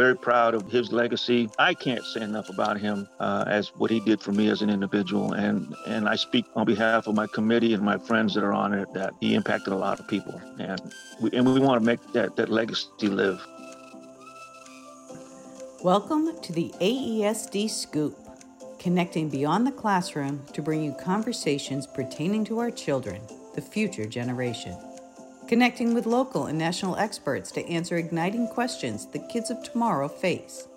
very proud of his legacy. I can't say enough about him uh, as what he did for me as an individual. And, and I speak on behalf of my committee and my friends that are on it that he impacted a lot of people. And we, and we want to make that, that legacy live. Welcome to the AESD Scoop, connecting beyond the classroom to bring you conversations pertaining to our children, the future generation. Connecting with local and national experts to answer igniting questions the kids of tomorrow face.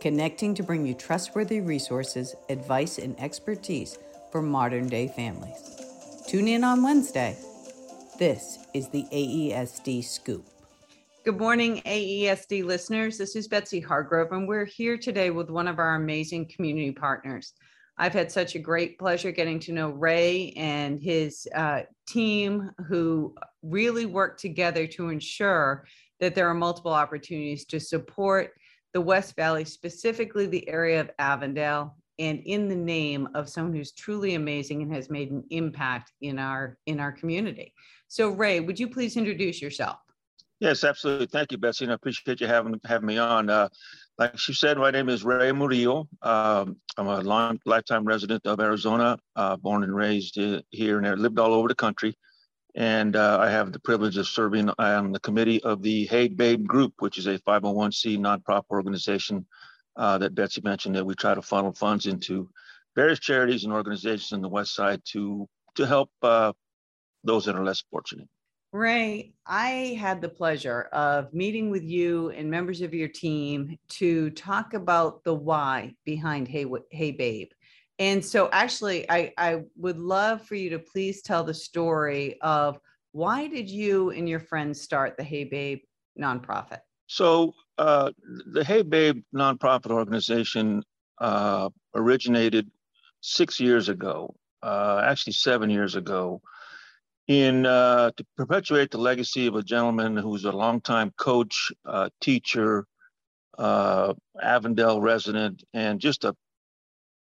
Connecting to bring you trustworthy resources, advice, and expertise for modern day families. Tune in on Wednesday. This is the AESD Scoop. Good morning, AESD listeners. This is Betsy Hargrove, and we're here today with one of our amazing community partners. I've had such a great pleasure getting to know Ray and his uh, team who really work together to ensure that there are multiple opportunities to support the West Valley, specifically the area of Avondale, and in the name of someone who's truly amazing and has made an impact in our in our community. So Ray, would you please introduce yourself? Yes, absolutely. Thank you, Betsy, and I appreciate you having having me on. Uh, like she said, my name is Ray Murillo. Um, I'm a long lifetime resident of Arizona, uh, born and raised here, and lived all over the country. And uh, I have the privilege of serving on the committee of the Hey Babe Group, which is a 501c nonprofit organization uh, that Betsy mentioned that we try to funnel funds into various charities and organizations in the West Side to to help uh, those that are less fortunate. Ray, I had the pleasure of meeting with you and members of your team to talk about the why behind Hey, hey Babe. And so, actually, I, I would love for you to please tell the story of why did you and your friends start the Hey Babe nonprofit? So, uh, the Hey Babe nonprofit organization uh, originated six years ago, uh, actually seven years ago, in uh, to perpetuate the legacy of a gentleman who was a longtime coach, uh, teacher, uh, Avondale resident, and just a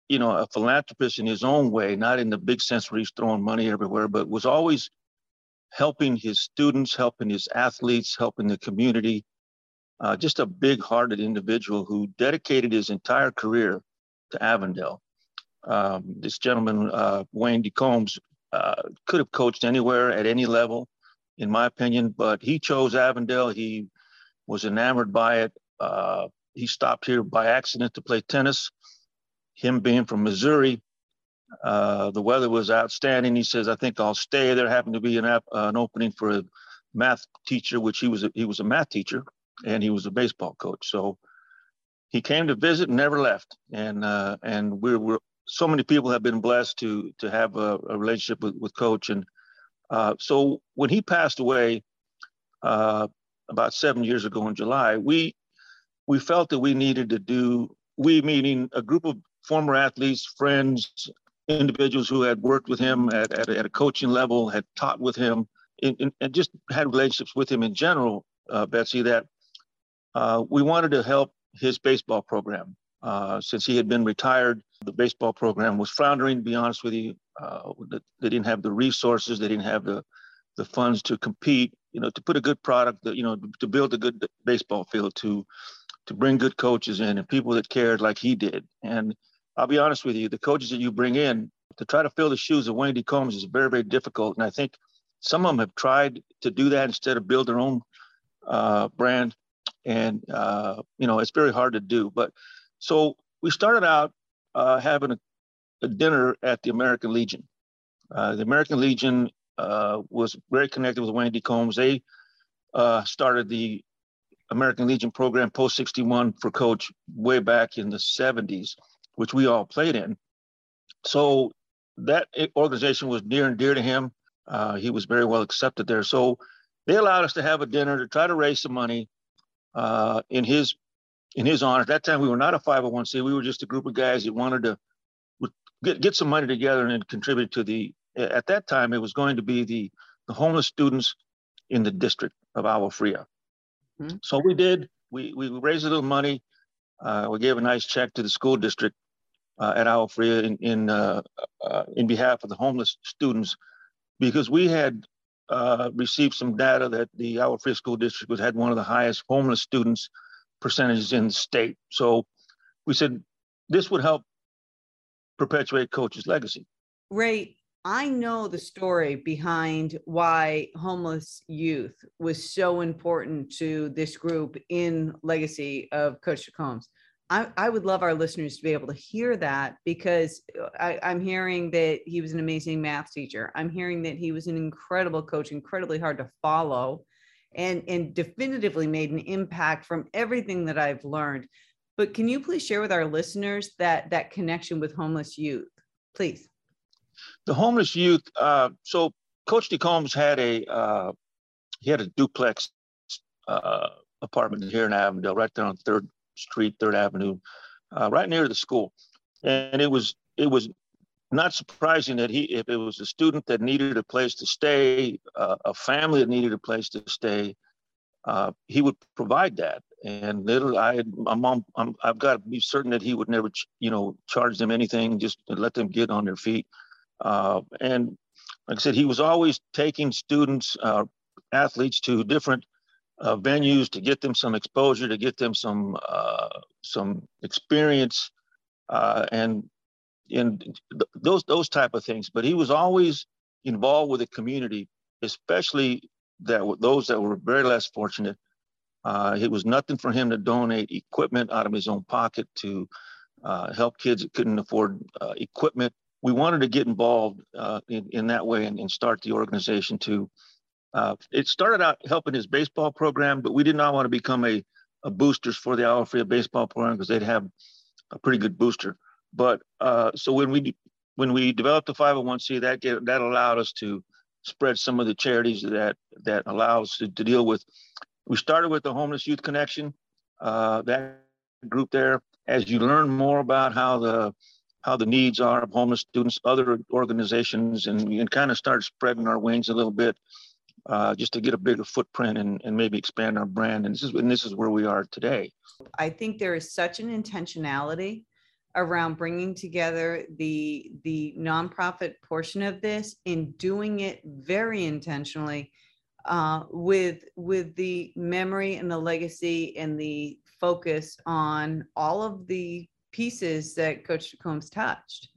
you know a philanthropist in his own way, not in the big sense where he's throwing money everywhere, but was always helping his students, helping his athletes, helping the community. Uh, just a big-hearted individual who dedicated his entire career to Avondale. Um, this gentleman, uh, Wayne DeCombs, uh, could have coached anywhere at any level, in my opinion, but he chose Avondale. He was enamored by it. Uh, he stopped here by accident to play tennis. Him being from Missouri, uh, the weather was outstanding. He says, "I think I'll stay." There happened to be an, ap- an opening for a math teacher, which he was a, he was a math teacher, and he was a baseball coach. So he came to visit and never left. And uh, and we're, we're so many people have been blessed to to have a, a relationship with, with coach. And uh, so when he passed away uh, about seven years ago in july we we felt that we needed to do we meaning a group of former athletes friends individuals who had worked with him at, at, at a coaching level had taught with him in, in, and just had relationships with him in general uh, betsy that uh, we wanted to help his baseball program uh, since he had been retired, the baseball program was floundering, to be honest with you. Uh, they didn't have the resources, they didn't have the, the funds to compete, you know, to put a good product, you know, to build a good baseball field, to, to bring good coaches in and people that cared like he did. And I'll be honest with you, the coaches that you bring in to try to fill the shoes of Wayne DeCombs is very, very difficult. And I think some of them have tried to do that instead of build their own uh, brand. And, uh, you know, it's very hard to do. But so we started out uh, having a, a, dinner at the American Legion. Uh, the American Legion uh, was very connected with DeCombs. They uh, started the American Legion program post 61 for coach way back in the 70s, which we all played in. So that organization was near and dear to him. Uh, he was very well accepted there. So they allowed us to have a dinner to try to raise some money uh, in his in his honor. At that time, we were not a 501c. We were just a group of guys that wanted to get, get some money together and contribute to the, at that time, it was going to be the, the homeless students in the district of Agua Fria. Mm-hmm. So we did, we, we raised a little money. Uh, we gave a nice check to the school district uh, at Agua Fria in, in, uh, uh in behalf of the homeless students because we had uh, received some data that the Agua Fria School District had one of the highest homeless students percentages in the state. So we said this would help perpetuate coach's legacy. Ray, I know the story behind why homeless youth was so important to this group in legacy of Coach Combs. I, I, would love our listeners to be able to hear that because I, I'm hearing that he was an amazing math teacher. I'm hearing that he was an incredible coach, incredibly hard to follow, and, and definitively made an impact from everything that I've learned. But can you please share with our listeners that that connection with homeless youth, please? The homeless youth. Uh, so Coach DeCombs had a uh, he had a duplex uh, apartment here in Avondale, right there on Third Street, Third Avenue, uh, right near the school, and it was it was not surprising that he if it was a student that needed a place to stay, uh, a family that needed a place to stay, uh, he would provide that. And little, I, I'm, on, I'm, I've got to be certain that he would never, you know, charge them anything, just let them get on their feet. Uh, and like I said, he was always taking students, uh, athletes to different uh, venues to get them some exposure, to get them some uh, some experience, uh, and those those type of things. But he was always involved with the community, especially that those that were very less fortunate. Uh, it was nothing for him to donate equipment out of his own pocket to help kids that couldn't afford equipment we wanted to get involved uh, in, in that way and, and, start the organization to. Uh, it started out helping his baseball program, but we did not want to become a, a boosters for the Agua Fria baseball program because they'd have a pretty good booster. But uh, so when we when we developed the 501c, that that allowed us to spread some of the charities that that allows to, to deal with. We started with the Homeless Youth Connection, uh, that group there. As you learn more about how the how the needs are of homeless students, other organizations, and, you can kind of start spreading our wings a little bit uh, just to get a bigger footprint and, and maybe expand our brand. And this is and this is where we are today. I think there is such an intentionality around bringing together the the nonprofit portion of this in doing it very intentionally uh, with with the memory and the legacy and the focus on all of the pieces that Coach Combs touched.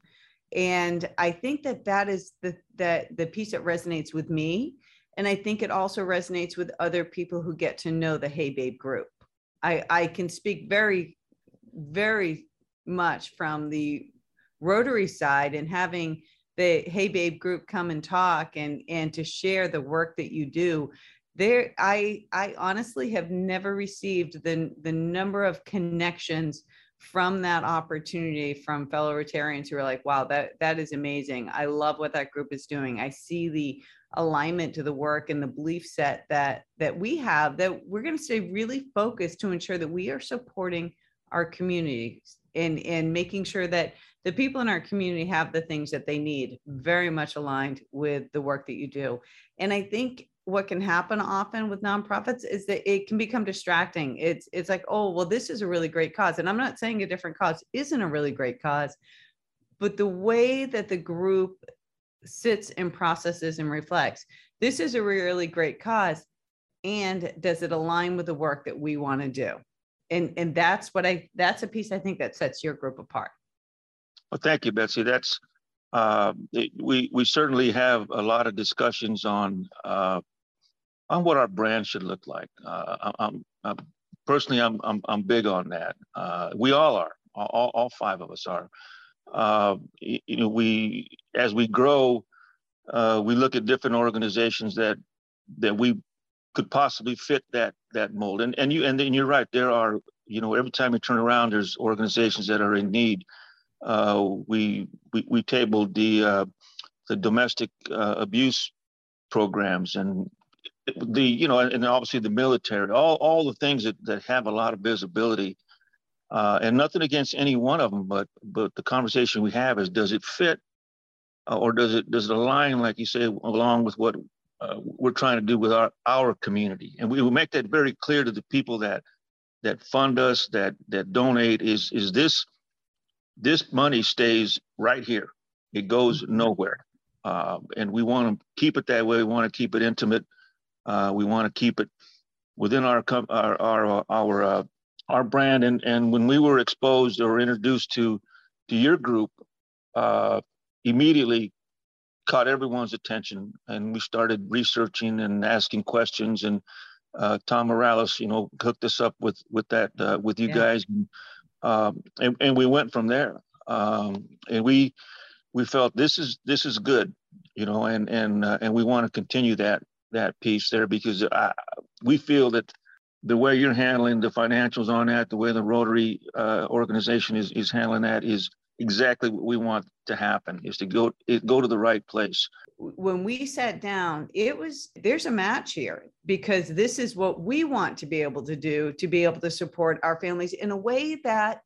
And I think that that is the that the piece that resonates with me. And I think it also resonates with other people who get to know the Hey Babe group. I, I can speak very, very much from the Rotary side and having the Hey Babe group come and talk and and to share the work that you do. There, I I honestly have never received the the number of connections from that opportunity from fellow Rotarians who are like, wow, that that is amazing. I love what that group is doing. I see the alignment to the work and the belief set that that we have that we're going to stay really focused to ensure that we are supporting our communities and and making sure that the people in our community have the things that they need very much aligned with the work that you do and i think what can happen often with nonprofits is that it can become distracting. It's it's like, oh, well, this is a really great cause. And I'm not saying a different cause isn't a really great cause, but the way that the group sits and processes and reflects, this is a really great cause. And does it align with the work that we want to do? And and that's what I that's a piece I think that sets your group apart. Well, thank you, Betsy. That's uh, it, we we certainly have a lot of discussions on uh, on what our brand should look like. Uh, I'm, I'm, personally, I'm, I'm, I'm big on that. Uh, we all are. All, all five of us are. Uh, you know, we as we grow, uh, we look at different organizations that that we could possibly fit that that mold. And and you and then you're right. There are you know every time you turn around, there's organizations that are in need. Uh, we, we we tabled the uh, the domestic uh, abuse programs and the you know and obviously the military all all the things that, that have a lot of visibility uh, and nothing against any one of them but but the conversation we have is does it fit uh, or does it does it align like you say along with what uh, we're trying to do with our our community. And we will make that very clear to the people that that fund us that that donate is is this this money stays right here. It goes nowhere. Uh, and we want to keep it that way. We want to keep it intimate. Uh, we want to keep it within our our our, our uh, our brand. And, and when we were exposed or introduced to, to your group, uh, immediately caught everyone's attention. And we started researching and asking questions. And uh, Tom Morales, you know, hooked us up with, with that, uh, with you yeah. guys. And, um, and, and we went from there. Um, and we, we felt this is, this is good, you know, and, and, uh, and we want to continue that, that piece there because I, we feel that the way you're handling the financials on that, the way the Rotary uh, organization is is handling that is exactly what we want to happen is to go go to the right place when we sat down it was there's a match here because this is what we want to be able to do to be able to support our families in a way that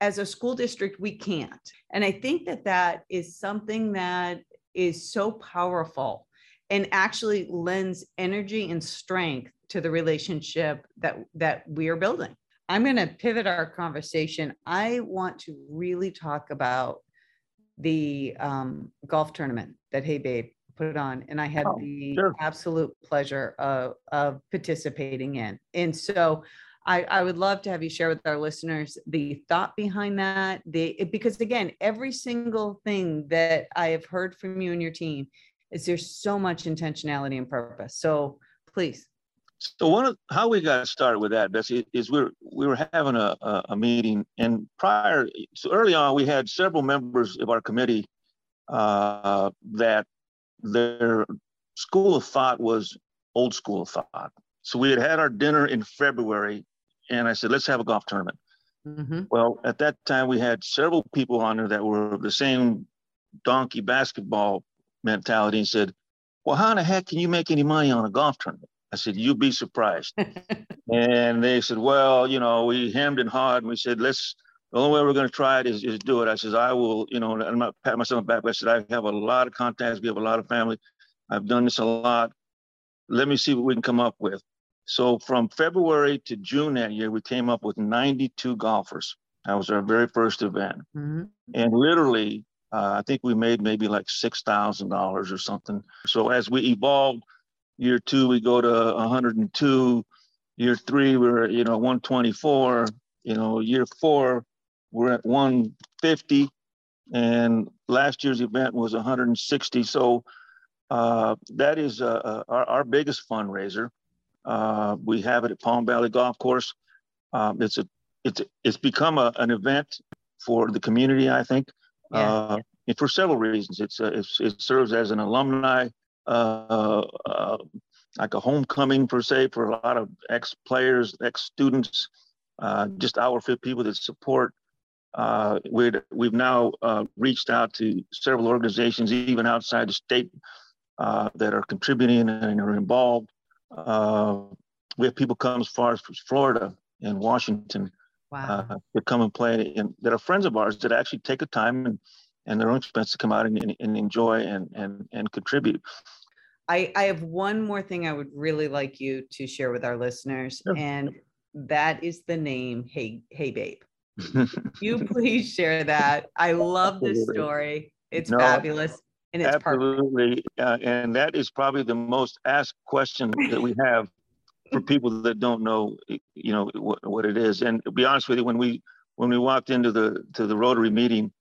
as a school district we can't and i think that that is something that is so powerful and actually lends energy and strength to the relationship that that we are building. I'm going to pivot our conversation. I want to really talk about the um, golf tournament that Hey Babe put on, and I had oh, the sure. absolute pleasure of, of participating in. And so, I, I would love to have you share with our listeners the thought behind that. The because again, every single thing that I have heard from you and your team is there's so much intentionality and purpose. So please. So one of how we got started with that, Betsy, is we were we were having a, a, a meeting, and prior, so early on, we had several members of our committee uh, that their school of thought was old school of thought. So we had had our dinner in February, and I said, let's have a golf tournament. Mm-hmm. Well, at that time, we had several people on there that were the same donkey basketball mentality and said, Well, how in the heck can you make any money on a golf tournament? I said, You'd be surprised. and they said, Well, you know, we hemmed and hawed and we said, Let's, the only way we're going to try it is, is do it. I said, I will, you know, I'm not pat myself back, but I said, I have a lot of contacts. We have a lot of family. I've done this a lot. Let me see what we can come up with. So from February to June that year, we came up with 92 golfers. That was our very first event. Mm-hmm. And literally uh, I think we made maybe like six thousand dollars or something. So as we evolved, year two we go to 102. Year three we're you know 124. You know year four we're at 150, and last year's event was 160. So uh, that is uh, uh, our, our biggest fundraiser. Uh, we have it at Palm Valley Golf Course. Um, it's a it's it's become a, an event for the community. I think yeah. Uh, and for several reasons. It's, uh, it's, it serves as an alumni, uh, uh, like a homecoming per se for a lot of ex players, ex students, uh, just our fit people that support. Uh, we we've now uh, reached out to several organizations, even outside the state, that are contributing and are involved. we have people come as far as Florida and Washington wow. uh, come and play and that are friends of ours that actually take a time and, and their own expense to come out and, and, enjoy and, and, and contribute. I, I have one more thing I would really like you to share with our listeners, sure. and that is the name Hey Hey Babe. you please share that. I love this story. It's no, fabulous and it's absolutely, uh, and that is probably the most asked question that we have for people that don't know, you know, what, what it is. And to be honest with you, when we when we walked into the to the Rotary meeting,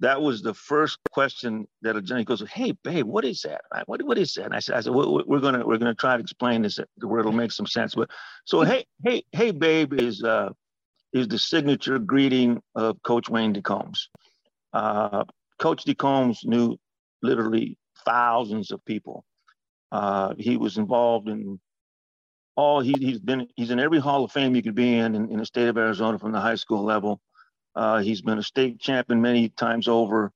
that was the first question that a Johnny goes, "Hey, babe, what is that? What what is that?" And I said, "I said we're gonna we're gonna try to explain this where it'll make some sense." But so hey hey hey, babe is uh, is the signature greeting of Coach Wayne DeCombs. Uh, Coach DeCombs knew literally thousands of people. Uh, he was involved in all he, he's been he's in every hall of fame you could be in, in in, the state of arizona from the high school level uh, he's been a state champion many times over.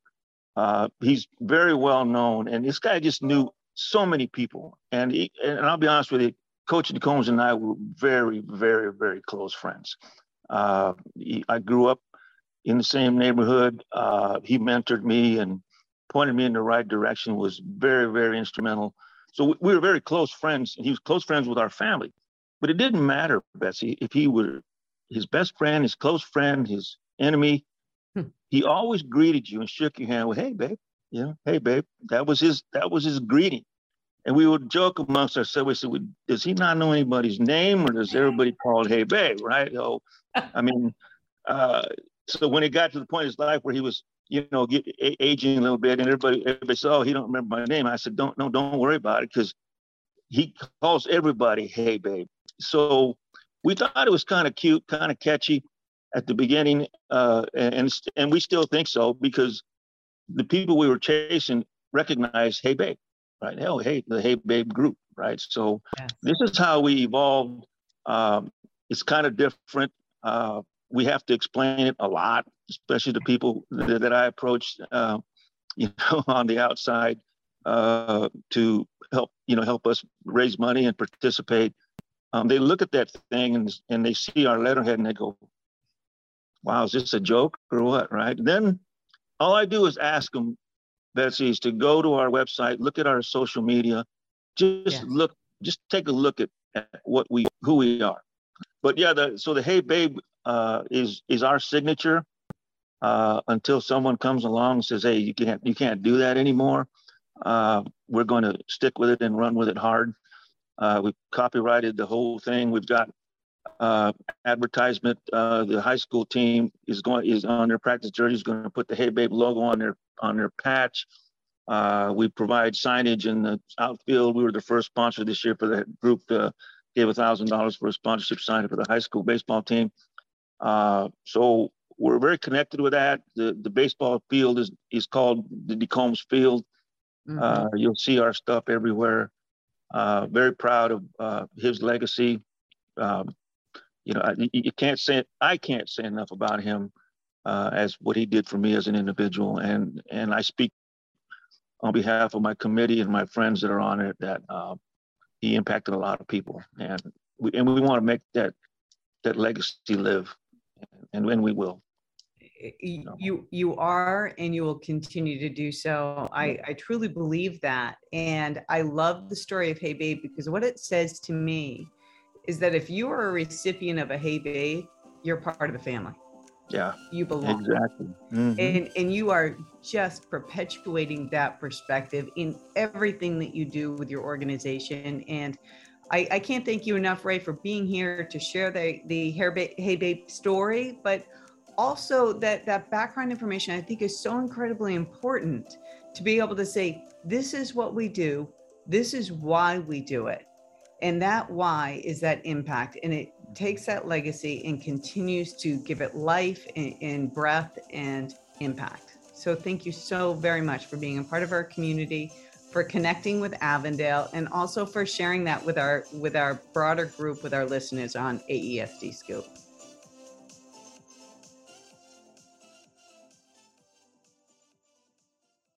Uh, he's very well known and this guy just knew so many people. And he, and i'll be honest with you coach DeCombs and i were very very very close friends. Uh, he, i grew up in the same neighborhood. Uh, he mentored me and pointed me in the right direction was very very instrumental. So we were very close friends, and he was close friends with our family. But it didn't matter, Betsy, if he were his best friend, his close friend, his enemy. Hmm. He always greeted you and shook your hand with, "Hey, babe," you know, "Hey, babe." That was his. That was his greeting. and we would joke amongst ourselves. We said, "Does he not know anybody's name, or does everybody call it Hey Babe?" Right? So, I mean, uh, so when it got to the point in his life where he was, you know, get, aging a little bit, and everybody, everybody said, "Oh, he don't remember my name," I said, "Don't, no, don't worry about it, because he calls everybody Hey Babe." So we thought it was kind of cute, kind of catchy at the beginning, uh, and and we still think so because the people we were chasing recognized Hey Babe right? Hell, hey, the Hey Babe group, right? So yes. this is how we evolved. Um, it's kind of different. Uh, we have to explain it a lot, especially to people that, that I approach, uh, you know, on the outside uh, to help, you know, help us raise money and participate. Um, they look at that thing and, and they see our letterhead and they go, wow, is this a joke or what, right? then all I do is ask them Betsy, is to go to our website, look at our social media, just look, just take a look at, at, what we, who we are. But yeah, the, so the Hey Babe uh, is is our signature uh, until someone comes along and says, Hey, you can't you can't do that anymore. Uh, we're going to stick with it and run with it hard. Uh, we copyrighted the whole thing. We've got uh, advertisement. Uh, the high school team is going is on their practice jersey is going to put the Hey Babe logo on their on their patch. Uh, we provide signage in the outfield. We were the first sponsor this year for the group. To, gave a thousand dollars for a sponsorship sign for the high school baseball team. Uh, so we're very connected with that. The the baseball field is is called the DeCombs Field. Mm-hmm. Uh, you'll see our stuff everywhere. Uh, very proud of uh, his legacy. Um, you know, you, you can't say I can't say enough about him uh, as what he did for me as an individual, and and I speak on behalf of my committee and my friends that are on it that uh, he impacted a lot of people, and we and we want to make that that legacy live, and when we will. You you are and you will continue to do so. I, I truly believe that. And I love the story of Hey Babe because what it says to me is that if you are a recipient of a Hey Babe, you're part of the family. Yeah. You belong. Exactly. Mm-hmm. And and you are just perpetuating that perspective in everything that you do with your organization. And I, I can't thank you enough, Ray, for being here to share the the Hey Babe story, but also that that background information I think is so incredibly important to be able to say, this is what we do, this is why we do it and that why is that impact. And it takes that legacy and continues to give it life and, and breath and impact. So thank you so very much for being a part of our community, for connecting with Avondale, and also for sharing that with our with our broader group, with our listeners on AESD Scoop.